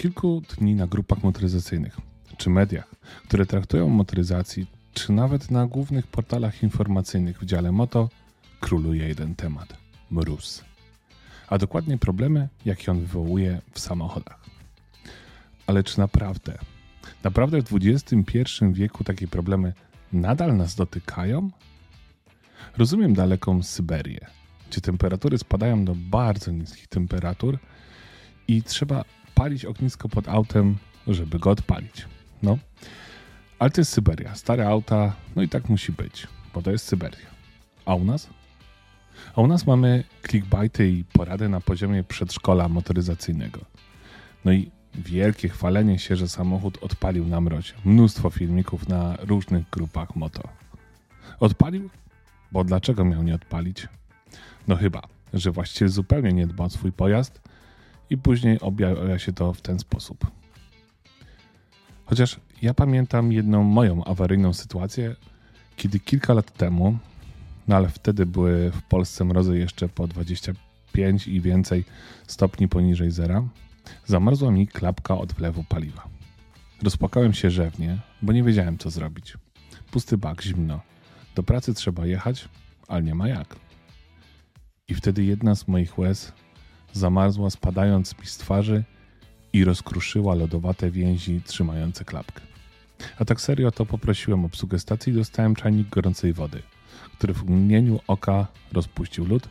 kilku dni na grupach motoryzacyjnych czy mediach, które traktują o motoryzacji, czy nawet na głównych portalach informacyjnych w dziale moto, króluje jeden temat mróz. A dokładnie problemy, jakie on wywołuje w samochodach. Ale czy naprawdę, naprawdę w XXI wieku takie problemy nadal nas dotykają? Rozumiem daleką Syberię, gdzie temperatury spadają do bardzo niskich temperatur i trzeba palić ognisko pod autem, żeby go odpalić. No, ale to jest Syberia. Stare auta, no i tak musi być, bo to jest Syberia. A u nas? A u nas mamy clickbaity i porady na poziomie przedszkola motoryzacyjnego. No i wielkie chwalenie się, że samochód odpalił na mrozie. Mnóstwo filmików na różnych grupach moto. Odpalił? Bo dlaczego miał nie odpalić? No chyba, że właściciel zupełnie nie dba o swój pojazd i później objawia się to w ten sposób. Chociaż ja pamiętam jedną moją awaryjną sytuację, kiedy kilka lat temu, no ale wtedy były w Polsce mrozy jeszcze po 25 i więcej stopni poniżej zera, zamarzła mi klapka od wlewu paliwa. Rozpłakałem się rzewnie, bo nie wiedziałem co zrobić. Pusty bak, zimno. Do pracy trzeba jechać, ale nie ma jak. I wtedy jedna z moich łez zamarzła spadając mi z twarzy i rozkruszyła lodowate więzi trzymające klapkę. A tak serio to poprosiłem obsługę stacji i dostałem czajnik gorącej wody, który w mgnieniu oka rozpuścił lód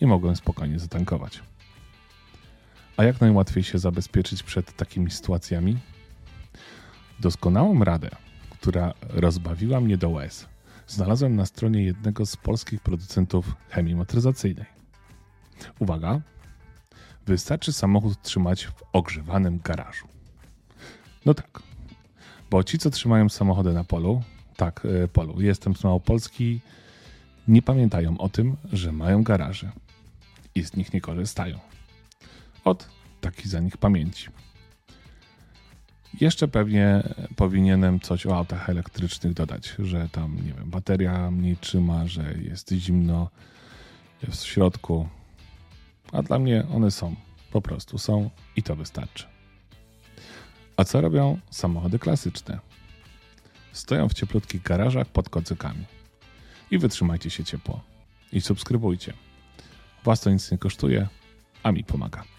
i mogłem spokojnie zatankować. A jak najłatwiej się zabezpieczyć przed takimi sytuacjami? Doskonałą radę, która rozbawiła mnie do łez, znalazłem na stronie jednego z polskich producentów chemii motoryzacyjnej. Uwaga, wystarczy samochód trzymać w ogrzewanym garażu. No tak, bo ci, co trzymają samochody na polu, tak, e, polu, jestem z Małopolski, nie pamiętają o tym, że mają garaże i z nich nie korzystają. Od taki za nich pamięci. Jeszcze pewnie powinienem coś o autach elektrycznych dodać, że tam, nie wiem, bateria mniej trzyma, że jest zimno, w środku, a dla mnie one są. Po prostu są i to wystarczy. A co robią samochody klasyczne? Stoją w cieplutkich garażach pod kocykami. I wytrzymajcie się ciepło. I subskrybujcie. Was to nic nie kosztuje, a mi pomaga.